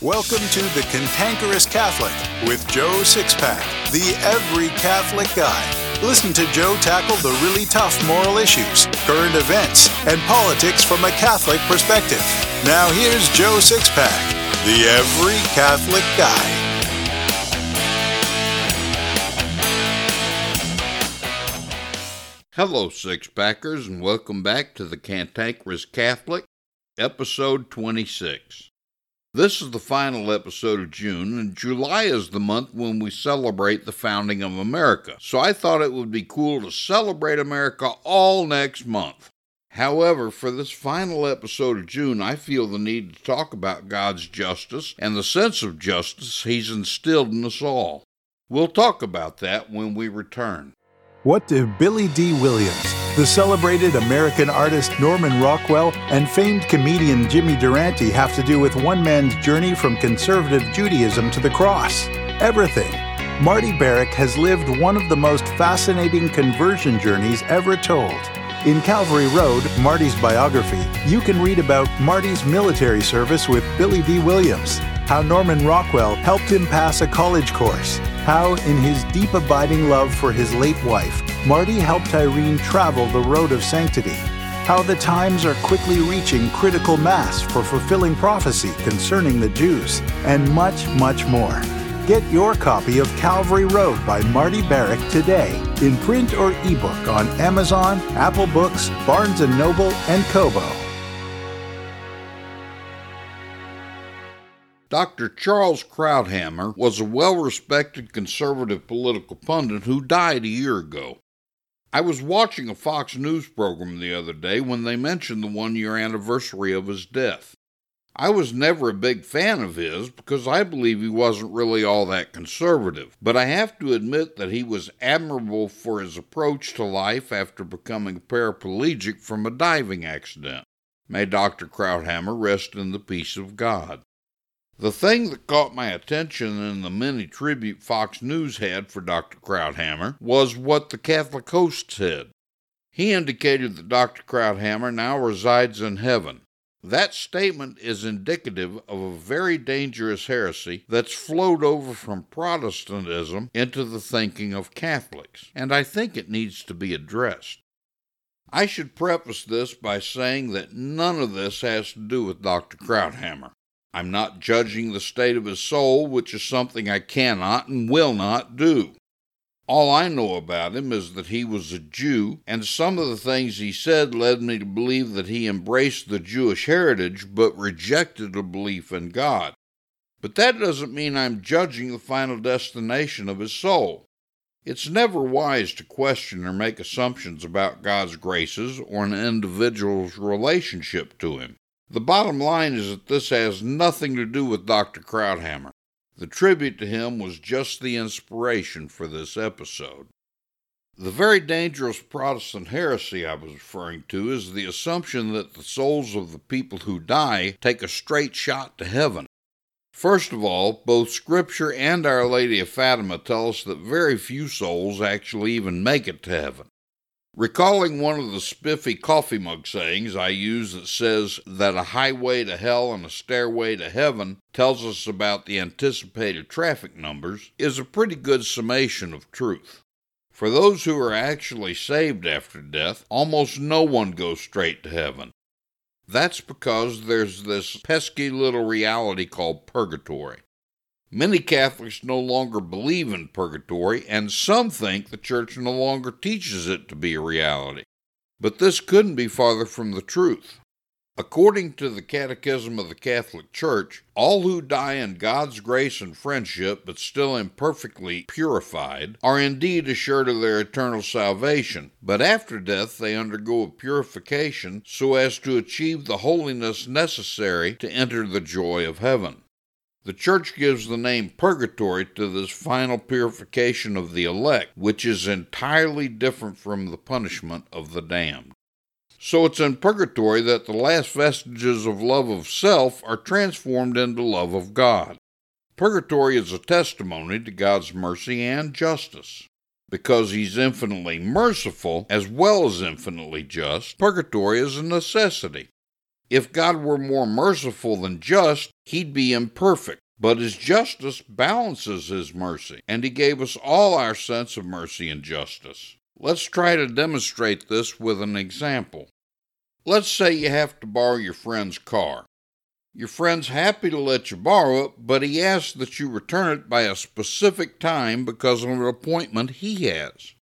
Welcome to The Cantankerous Catholic with Joe Sixpack, the every Catholic guy. Listen to Joe tackle the really tough moral issues, current events, and politics from a Catholic perspective. Now here's Joe Sixpack, the every Catholic guy. Hello, Sixpackers, and welcome back to the Cantankerous Catholic, episode 26. This is the final episode of June, and July is the month when we celebrate the founding of America. So I thought it would be cool to celebrate America all next month. However, for this final episode of June, I feel the need to talk about God's justice and the sense of justice He's instilled in us all. We'll talk about that when we return. What do Billy Dee Williams, the celebrated American artist Norman Rockwell, and famed comedian Jimmy Durante have to do with one man's journey from conservative Judaism to the cross? Everything. Marty Barrack has lived one of the most fascinating conversion journeys ever told. In Calvary Road, Marty's biography, you can read about Marty's military service with Billy Dee Williams, how Norman Rockwell helped him pass a college course, how, in his deep abiding love for his late wife, Marty helped Irene travel the road of sanctity, how the times are quickly reaching critical mass for fulfilling prophecy concerning the Jews, and much, much more. Get your copy of Calvary Road by Marty Barrack today, in print or ebook on Amazon, Apple Books, Barnes & Noble, and Kobo. Dr. Charles Krauthammer was a well respected conservative political pundit who died a year ago. I was watching a Fox News program the other day when they mentioned the one year anniversary of his death. I was never a big fan of his because I believe he wasn't really all that conservative, but I have to admit that he was admirable for his approach to life after becoming paraplegic from a diving accident. May Dr. Krauthammer rest in the peace of God. The thing that caught my attention in the mini tribute Fox News had for Dr. Krauthammer was what the Catholic host said. He indicated that Dr. Krauthammer now resides in heaven. That statement is indicative of a very dangerous heresy that's flowed over from Protestantism into the thinking of Catholics, and I think it needs to be addressed. I should preface this by saying that none of this has to do with Dr. Krauthammer. I'm not judging the state of his soul, which is something I cannot and will not do. All I know about him is that he was a Jew, and some of the things he said led me to believe that he embraced the Jewish heritage but rejected a belief in God. But that doesn't mean I'm judging the final destination of his soul. It's never wise to question or make assumptions about God's graces or an individual's relationship to him. The bottom line is that this has nothing to do with Dr. Krauthammer. The tribute to him was just the inspiration for this episode. The very dangerous Protestant heresy I was referring to is the assumption that the souls of the people who die take a straight shot to heaven. First of all, both Scripture and Our Lady of Fatima tell us that very few souls actually even make it to heaven. Recalling one of the spiffy coffee mug sayings I use that says that a highway to hell and a stairway to heaven tells us about the anticipated traffic numbers is a pretty good summation of truth. For those who are actually saved after death, almost no one goes straight to heaven. That's because there's this pesky little reality called purgatory. Many Catholics no longer believe in purgatory, and some think the Church no longer teaches it to be a reality. But this couldn't be farther from the truth. According to the Catechism of the Catholic Church, all who die in God's grace and friendship, but still imperfectly purified, are indeed assured of their eternal salvation, but after death they undergo a purification so as to achieve the holiness necessary to enter the joy of heaven. The Church gives the name purgatory to this final purification of the elect, which is entirely different from the punishment of the damned. So it's in purgatory that the last vestiges of love of self are transformed into love of God. Purgatory is a testimony to God's mercy and justice. Because He's infinitely merciful as well as infinitely just, purgatory is a necessity. If God were more merciful than just, he'd be imperfect. But his justice balances his mercy, and he gave us all our sense of mercy and justice. Let's try to demonstrate this with an example. Let's say you have to borrow your friend's car. Your friend's happy to let you borrow it, but he asks that you return it by a specific time because of an appointment he has.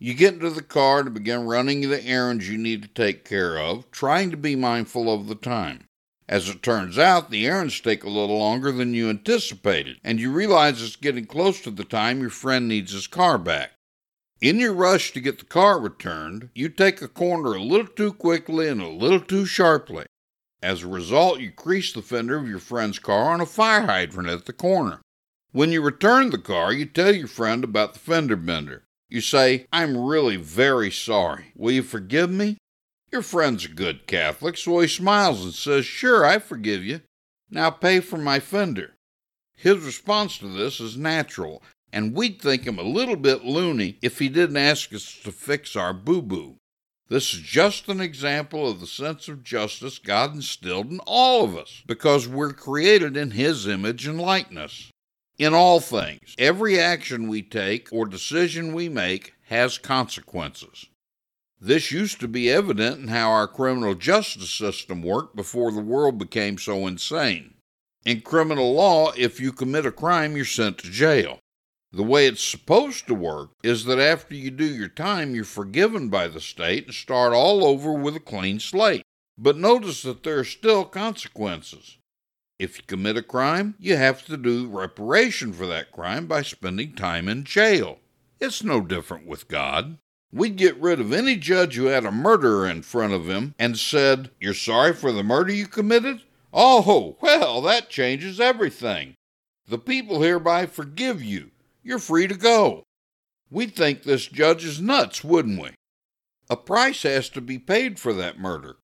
You get into the car to begin running the errands you need to take care of, trying to be mindful of the time. As it turns out, the errands take a little longer than you anticipated, and you realize it's getting close to the time your friend needs his car back. In your rush to get the car returned, you take a corner a little too quickly and a little too sharply. As a result, you crease the fender of your friend's car on a fire hydrant at the corner. When you return the car, you tell your friend about the fender bender. You say, I'm really very sorry. Will you forgive me? Your friend's a good Catholic, so he smiles and says, Sure, I forgive you. Now pay for my fender. His response to this is natural, and we'd think him a little bit loony if he didn't ask us to fix our boo boo. This is just an example of the sense of justice God instilled in all of us because we're created in His image and likeness. In all things, every action we take or decision we make has consequences. This used to be evident in how our criminal justice system worked before the world became so insane. In criminal law, if you commit a crime, you're sent to jail. The way it's supposed to work is that after you do your time, you're forgiven by the state and start all over with a clean slate. But notice that there are still consequences. If you commit a crime, you have to do reparation for that crime by spending time in jail. It's no different with God. We'd get rid of any judge who had a murderer in front of him and said, You're sorry for the murder you committed? Oh, well, that changes everything. The people hereby forgive you. You're free to go. We'd think this judge is nuts, wouldn't we? A price has to be paid for that murder.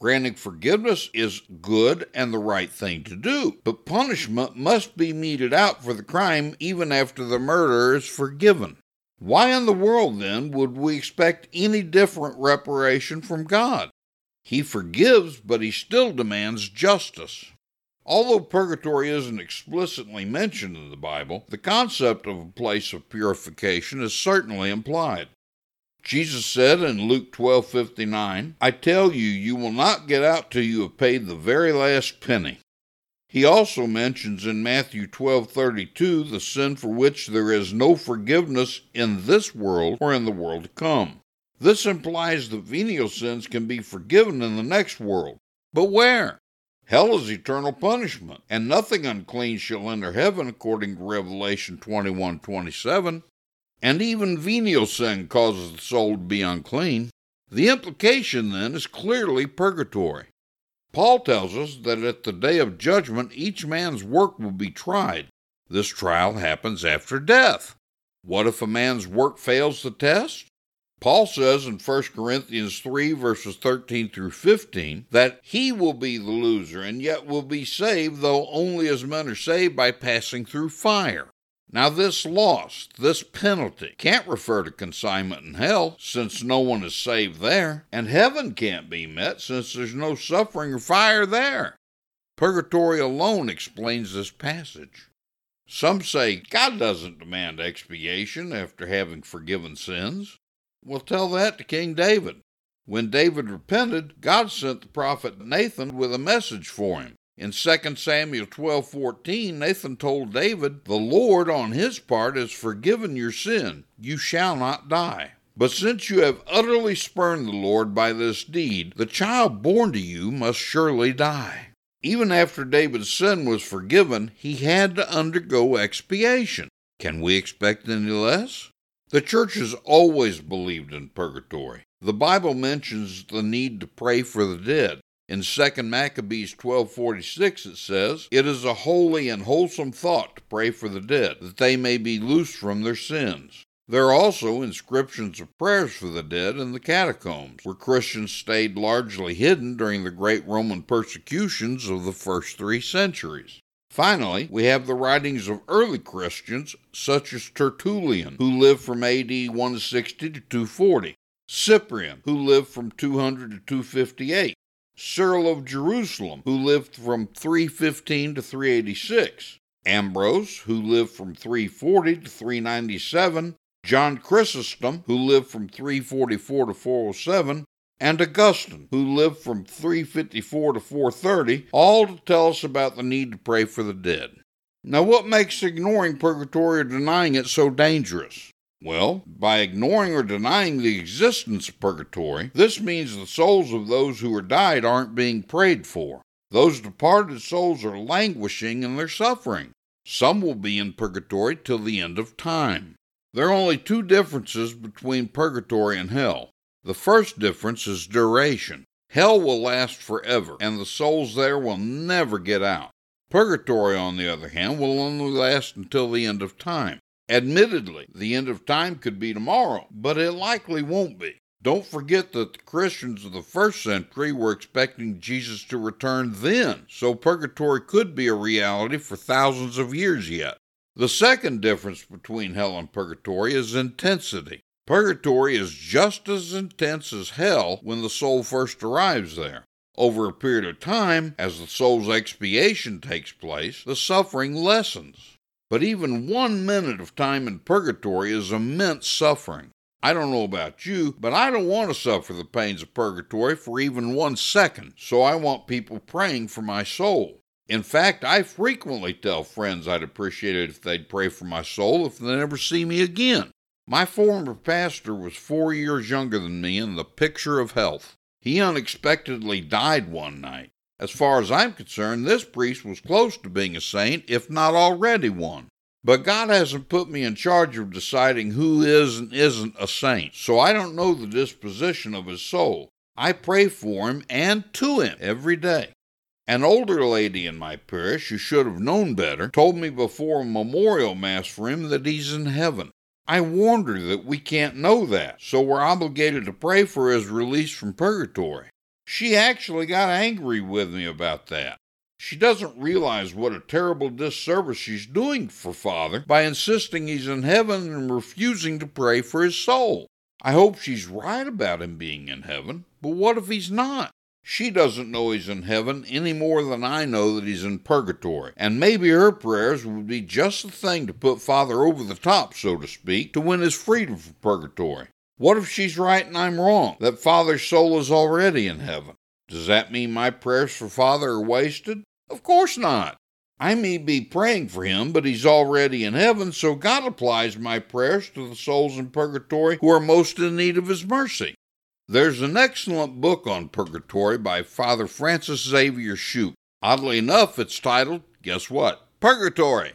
Granting forgiveness is good and the right thing to do, but punishment must be meted out for the crime even after the murderer is forgiven. Why in the world, then, would we expect any different reparation from God? He forgives, but he still demands justice. Although purgatory isn't explicitly mentioned in the Bible, the concept of a place of purification is certainly implied. Jesus said in Luke 12:59, "I tell you, you will not get out till you have paid the very last penny." He also mentions in Matthew 12:32 the sin for which there is no forgiveness in this world or in the world to come. This implies that venial sins can be forgiven in the next world. But where? Hell is eternal punishment, and nothing unclean shall enter heaven according to Revelation 21:27 and even venial sin causes the soul to be unclean. The implication then is clearly purgatory. Paul tells us that at the day of judgment each man's work will be tried. This trial happens after death. What if a man's work fails the test? Paul says in 1 Corinthians 3, verses 13 through 15, that he will be the loser and yet will be saved, though only as men are saved by passing through fire. Now, this loss, this penalty, can't refer to consignment in hell, since no one is saved there, and heaven can't be met, since there's no suffering or fire there. Purgatory alone explains this passage. Some say God doesn't demand expiation after having forgiven sins. Well, tell that to King David. When David repented, God sent the prophet Nathan with a message for him. In 2 Samuel 12:14, Nathan told David, "The Lord on his part has forgiven your sin. You shall not die." But since you have utterly spurned the Lord by this deed, the child born to you must surely die. Even after David's sin was forgiven, he had to undergo expiation. Can we expect any less? The church has always believed in purgatory. The Bible mentions the need to pray for the dead. In 2 Maccabees 12:46 it says, "It is a holy and wholesome thought to pray for the dead, that they may be loosed from their sins." There are also inscriptions of prayers for the dead in the catacombs, where Christians stayed largely hidden during the great Roman persecutions of the first three centuries. Finally, we have the writings of early Christians, such as Tertullian, who lived from AD 160 to 240, Cyprian, who lived from 200 to 258, Cyril of Jerusalem, who lived from 315 to 386, Ambrose, who lived from 340 to 397, John Chrysostom, who lived from 344 to 407, and Augustine, who lived from 354 to 430, all to tell us about the need to pray for the dead. Now, what makes ignoring purgatory or denying it so dangerous? Well, by ignoring or denying the existence of purgatory, this means the souls of those who are died aren't being prayed for. Those departed souls are languishing in their suffering. Some will be in purgatory till the end of time. There are only two differences between purgatory and hell. The first difference is duration. Hell will last forever, and the souls there will never get out. Purgatory, on the other hand, will only last until the end of time. Admittedly, the end of time could be tomorrow, but it likely won't be. Don't forget that the Christians of the first century were expecting Jesus to return then, so purgatory could be a reality for thousands of years yet. The second difference between hell and purgatory is intensity. Purgatory is just as intense as hell when the soul first arrives there. Over a period of time, as the soul's expiation takes place, the suffering lessens. But even one minute of time in purgatory is immense suffering. I don't know about you, but I don't want to suffer the pains of purgatory for even one second, so I want people praying for my soul. In fact, I frequently tell friends I'd appreciate it if they'd pray for my soul if they never see me again. My former pastor was four years younger than me and the picture of health. He unexpectedly died one night. As far as I'm concerned, this priest was close to being a saint, if not already one. But God hasn't put me in charge of deciding who is and isn't a saint, so I don't know the disposition of his soul. I pray for him and to him every day. An older lady in my parish, who should have known better, told me before a memorial mass for him that he's in heaven. I warned her that we can't know that, so we're obligated to pray for his release from purgatory. She actually got angry with me about that. She doesn't realize what a terrible disservice she's doing for Father by insisting he's in heaven and refusing to pray for his soul. I hope she's right about him being in heaven, but what if he's not? She doesn't know he's in heaven any more than I know that he's in purgatory, and maybe her prayers would be just the thing to put Father over the top, so to speak, to win his freedom from purgatory. What if she's right and I'm wrong, that Father's soul is already in heaven? Does that mean my prayers for Father are wasted? Of course not. I may be praying for him, but he's already in heaven, so God applies my prayers to the souls in purgatory who are most in need of his mercy. There's an excellent book on purgatory by Father Francis Xavier Schouppe. Oddly enough, it's titled, guess what? Purgatory.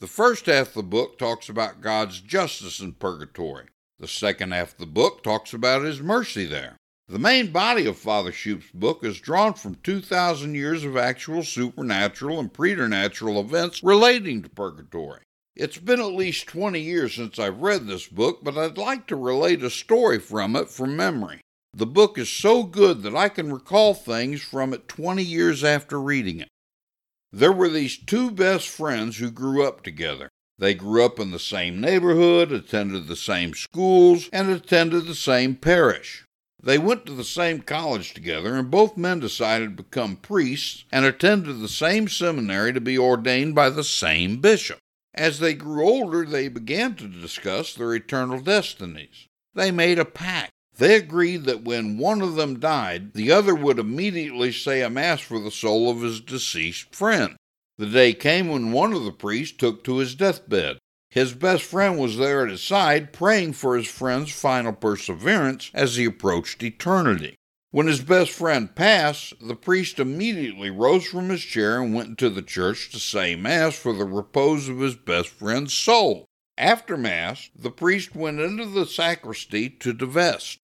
The first half of the book talks about God's justice in purgatory. The second half of the book talks about his mercy there. The main body of Father Schouppe's book is drawn from 2,000 years of actual supernatural and preternatural events relating to purgatory. It's been at least 20 years since I've read this book, but I'd like to relate a story from it from memory. The book is so good that I can recall things from it 20 years after reading it. There were these two best friends who grew up together. They grew up in the same neighborhood, attended the same schools, and attended the same parish. They went to the same college together, and both men decided to become priests and attended the same seminary to be ordained by the same bishop. As they grew older, they began to discuss their eternal destinies. They made a pact. They agreed that when one of them died, the other would immediately say a Mass for the soul of his deceased friend. The day came when one of the priests took to his deathbed. His best friend was there at his side, praying for his friend's final perseverance as he approached eternity. When his best friend passed, the priest immediately rose from his chair and went into the church to say Mass for the repose of his best friend's soul. After Mass, the priest went into the sacristy to divest.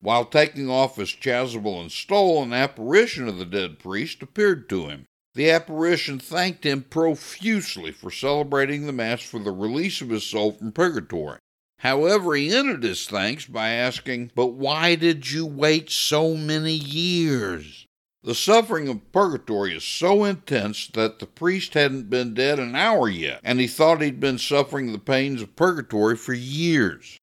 While taking off his chasuble and stole, an apparition of the dead priest appeared to him. The apparition thanked him profusely for celebrating the Mass for the release of his soul from purgatory. However, he ended his thanks by asking, But why did you wait so many years? The suffering of purgatory is so intense that the priest hadn't been dead an hour yet, and he thought he'd been suffering the pains of purgatory for years.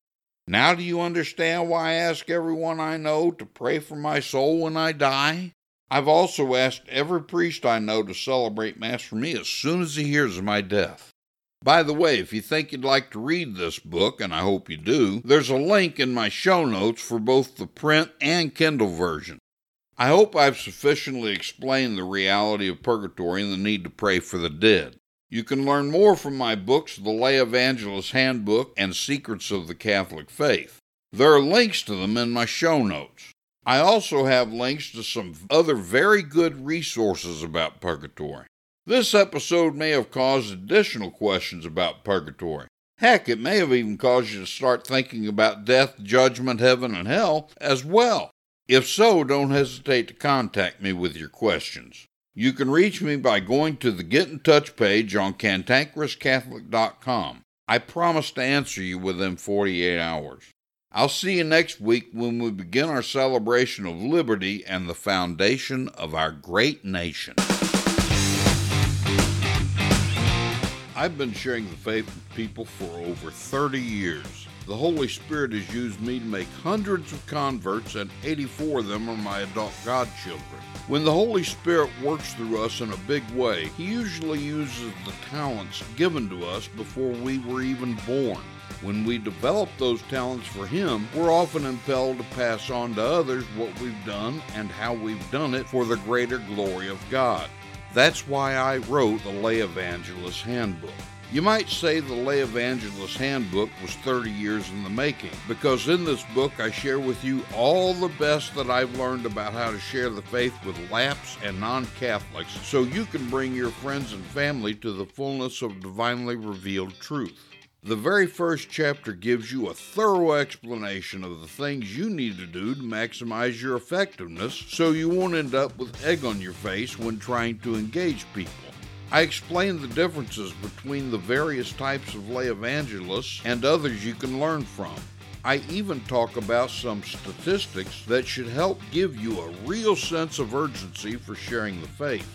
Now do you understand why I ask everyone I know to pray for my soul when I die? I've also asked every priest I know to celebrate Mass for me as soon as he hears of my death. By the way, if you think you'd like to read this book, and I hope you do, there's a link in my show notes for both the print and Kindle version. I hope I've sufficiently explained the reality of purgatory and the need to pray for the dead. You can learn more from my books, The Lay Evangelist Handbook and Secrets of the Catholic Faith. There are links to them in my show notes. I also have links to some other very good resources about purgatory. This episode may have caused additional questions about purgatory. Heck, it may have even caused you to start thinking about death, judgment, heaven, and hell as well. If so, don't hesitate to contact me with your questions. You can reach me by going to the Get in Touch page on cantankerouscatholic.com. I promise to answer you within 48 hours. I'll see you next week when we begin our celebration of liberty and the foundation of our great nation. I've been sharing the faith with people for over 30 years. The Holy Spirit has used me to make hundreds of converts, and 84 of them are my adult godchildren. When the Holy Spirit works through us in a big way, He usually uses the talents given to us before we were even born. When we develop those talents for Him, we're often impelled to pass on to others what we've done and how we've done it for the greater glory of God. That's why I wrote the Lay Evangelist Handbook. You might say the Lay Evangelist Handbook was 30 years in the making, because in this book I share with you all the best that I've learned about how to share the faith with lapsed and non Catholics so you can bring your friends and family to the fullness of divinely revealed truth. The very first chapter gives you a thorough explanation of the things you need to do to maximize your effectiveness so you won't end up with egg on your face when trying to engage people. I explain the differences between the various types of lay evangelists and others you can learn from. I even talk about some statistics that should help give you a real sense of urgency for sharing the faith.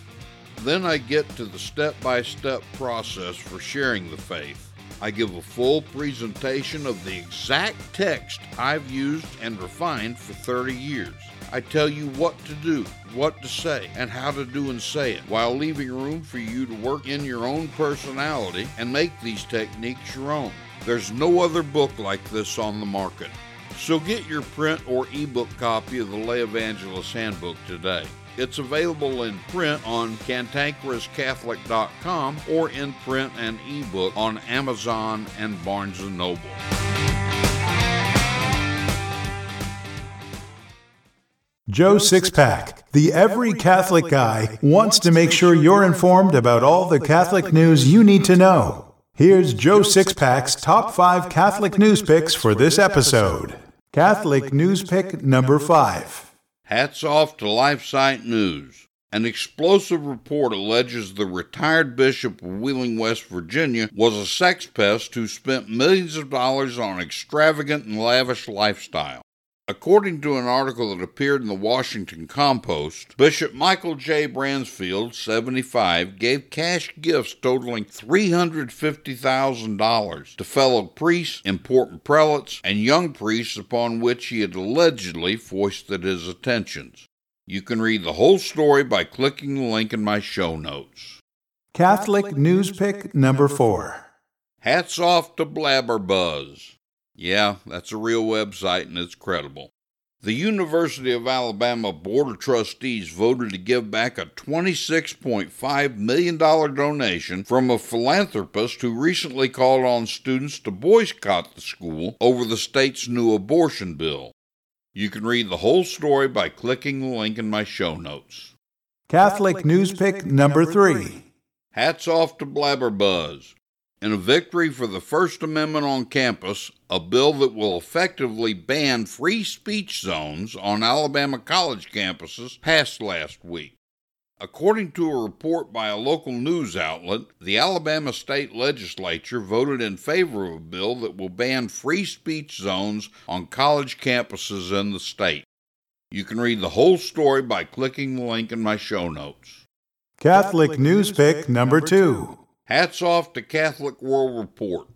Then I get to the step by step process for sharing the faith. I give a full presentation of the exact text I've used and refined for 30 years. I tell you what to do, what to say, and how to do and say it, while leaving room for you to work in your own personality and make these techniques your own. There's no other book like this on the market. So get your print or ebook copy of the Lay Evangelist Handbook today. It's available in print on cantankerouscatholic.com or in print and ebook on Amazon and Barnes & Noble. Joe Sixpack, the every Catholic guy, wants to make sure you're informed about all the Catholic news you need to know. Here's Joe Sixpack's top five Catholic news picks for this episode. Catholic news pick number five. Hats off to LifeSite News. An explosive report alleges the retired bishop of Wheeling, West Virginia, was a sex pest who spent millions of dollars on extravagant and lavish lifestyle. According to an article that appeared in the Washington Compost, Bishop Michael J. Bransfield, 75, gave cash gifts totaling $350,000 to fellow priests, important prelates, and young priests upon which he had allegedly foisted his attentions. You can read the whole story by clicking the link in my show notes. Catholic News Pick number 4. Hats off to Blabberbuzz. Yeah, that's a real website and it's credible. The University of Alabama Board of Trustees voted to give back a $26.5 million donation from a philanthropist who recently called on students to boycott the school over the state's new abortion bill. You can read the whole story by clicking the link in my show notes. Catholic News Pick number 3. Hats off to Blabberbuzz. In a victory for the First Amendment on campus, a bill that will effectively ban free speech zones on Alabama college campuses passed last week. According to a report by a local news outlet, the Alabama state legislature voted in favor of a bill that will ban free speech zones on college campuses in the state. You can read the whole story by clicking the link in my show notes. Catholic News Pick number 2. Hats off to Catholic World Report.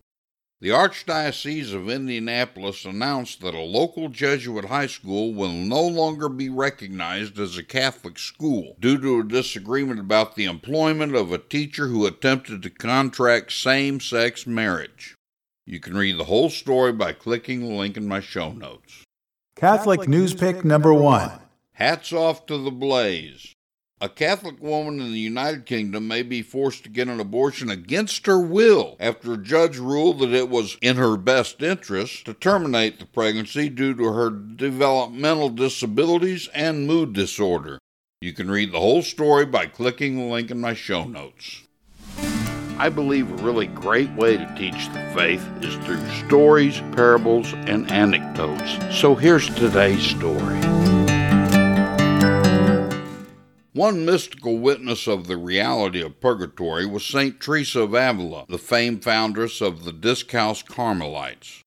The Archdiocese of Indianapolis announced that a local Jesuit high school will no longer be recognized as a Catholic school due to a disagreement about the employment of a teacher who attempted to contract same sex marriage. You can read the whole story by clicking the link in my show notes. Catholic, Catholic News Pick number one. Hats off to the Blaze. A Catholic woman in the United Kingdom may be forced to get an abortion against her will after a judge ruled that it was in her best interest to terminate the pregnancy due to her developmental disabilities and mood disorder. You can read the whole story by clicking the link in my show notes. I believe a really great way to teach the faith is through stories, parables, and anecdotes. So here's today's story. One mystical witness of the reality of purgatory was St. Teresa of Avila, the famed foundress of the Discalced Carmelites.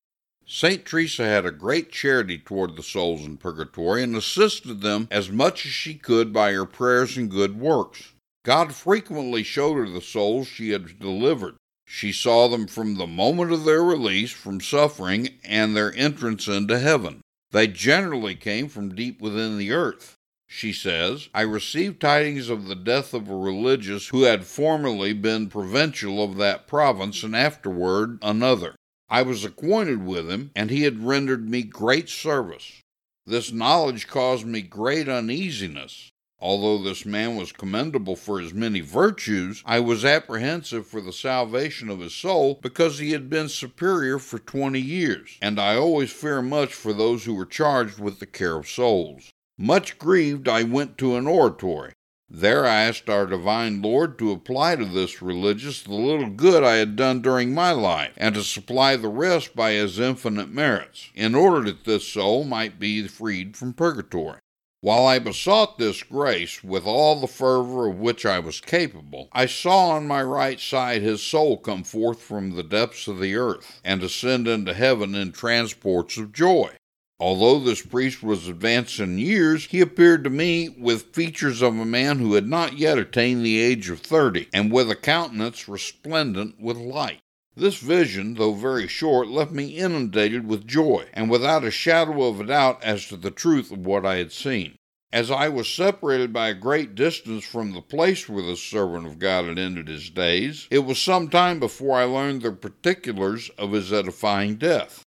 St. Teresa had a great charity toward the souls in purgatory and assisted them as much as she could by her prayers and good works. God frequently showed her the souls she had delivered. She saw them from the moment of their release from suffering and their entrance into heaven. They generally came from deep within the earth. She says, I received tidings of the death of a religious who had formerly been provincial of that province and afterward another. I was acquainted with him, and he had rendered me great service. This knowledge caused me great uneasiness. Although this man was commendable for his many virtues, I was apprehensive for the salvation of his soul because he had been superior for twenty years, and I always fear much for those who are charged with the care of souls. Much grieved, I went to an oratory. There I asked our divine Lord to apply to this religious the little good I had done during my life, and to supply the rest by his infinite merits, in order that this soul might be freed from purgatory. While I besought this grace with all the fervor of which I was capable, I saw on my right side his soul come forth from the depths of the earth, and ascend into heaven in transports of joy. Although this priest was advanced in years, he appeared to me with features of a man who had not yet attained the age of thirty, and with a countenance resplendent with light. This vision, though very short, left me inundated with joy, and without a shadow of a doubt as to the truth of what I had seen. As I was separated by a great distance from the place where the servant of God had ended his days, it was some time before I learned the particulars of his edifying death.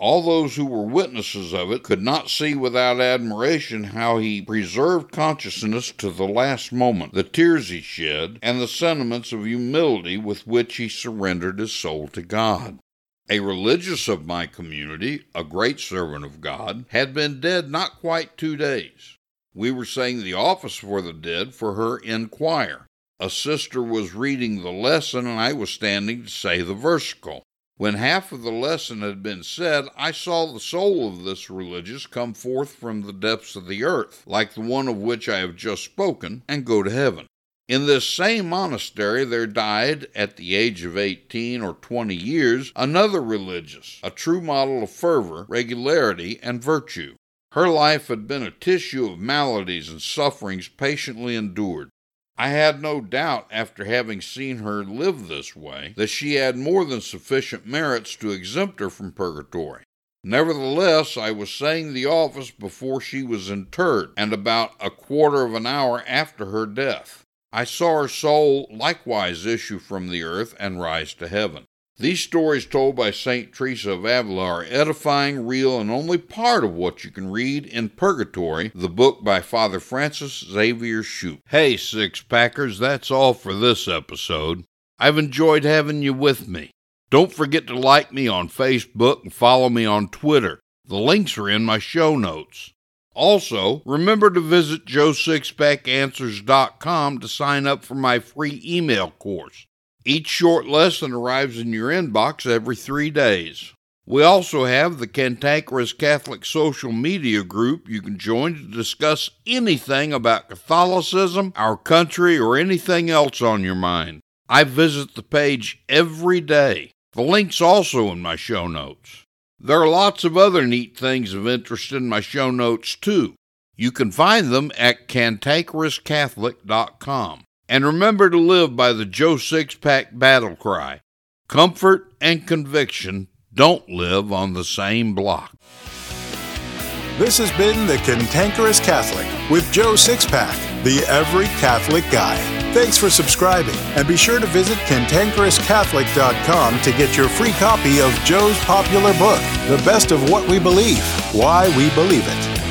All those who were witnesses of it could not see without admiration how he preserved consciousness to the last moment, the tears he shed, and the sentiments of humility with which he surrendered his soul to God. A religious of my community, a great servant of God, had been dead not quite two days. We were saying the office for the dead for her in choir. A sister was reading the lesson, and I was standing to say the versicle. When half of the lesson had been said, I saw the soul of this religious come forth from the depths of the earth, like the one of which I have just spoken, and go to heaven. In this same monastery there died, at the age of eighteen or twenty years, another religious, a true model of fervor, regularity, and virtue. Her life had been a tissue of maladies and sufferings patiently endured. I had no doubt, after having seen her live this way, that she had more than sufficient merits to exempt her from purgatory. Nevertheless, I was saying the office before she was interred, and about a quarter of an hour after her death. I saw her soul likewise issue from the earth and rise to heaven. These stories told by St. Teresa of Avila are edifying, real, and only part of what you can read in Purgatory, the book by Father Francis Xavier Schouppe. Hey, Six Packers, that's all for this episode. I've enjoyed having you with me. Don't forget to like me on Facebook and follow me on Twitter. The links are in my show notes. Also, remember to visit joesixpackanswers.com to sign up for my free email course. Each short lesson arrives in your inbox every three days. We also have the Cantankerous Catholic social media group you can join to discuss anything about Catholicism, our country, or anything else on your mind. I visit the page every day. The link's also in my show notes. There are lots of other neat things of interest in my show notes, too. You can find them at cantankerouscatholic.com. And remember to live by the Joe Sixpack battle cry Comfort and conviction don't live on the same block. This has been The Cantankerous Catholic with Joe Sixpack, the Every Catholic Guy. Thanks for subscribing, and be sure to visit cantankerouscatholic.com to get your free copy of Joe's popular book, The Best of What We Believe Why We Believe It.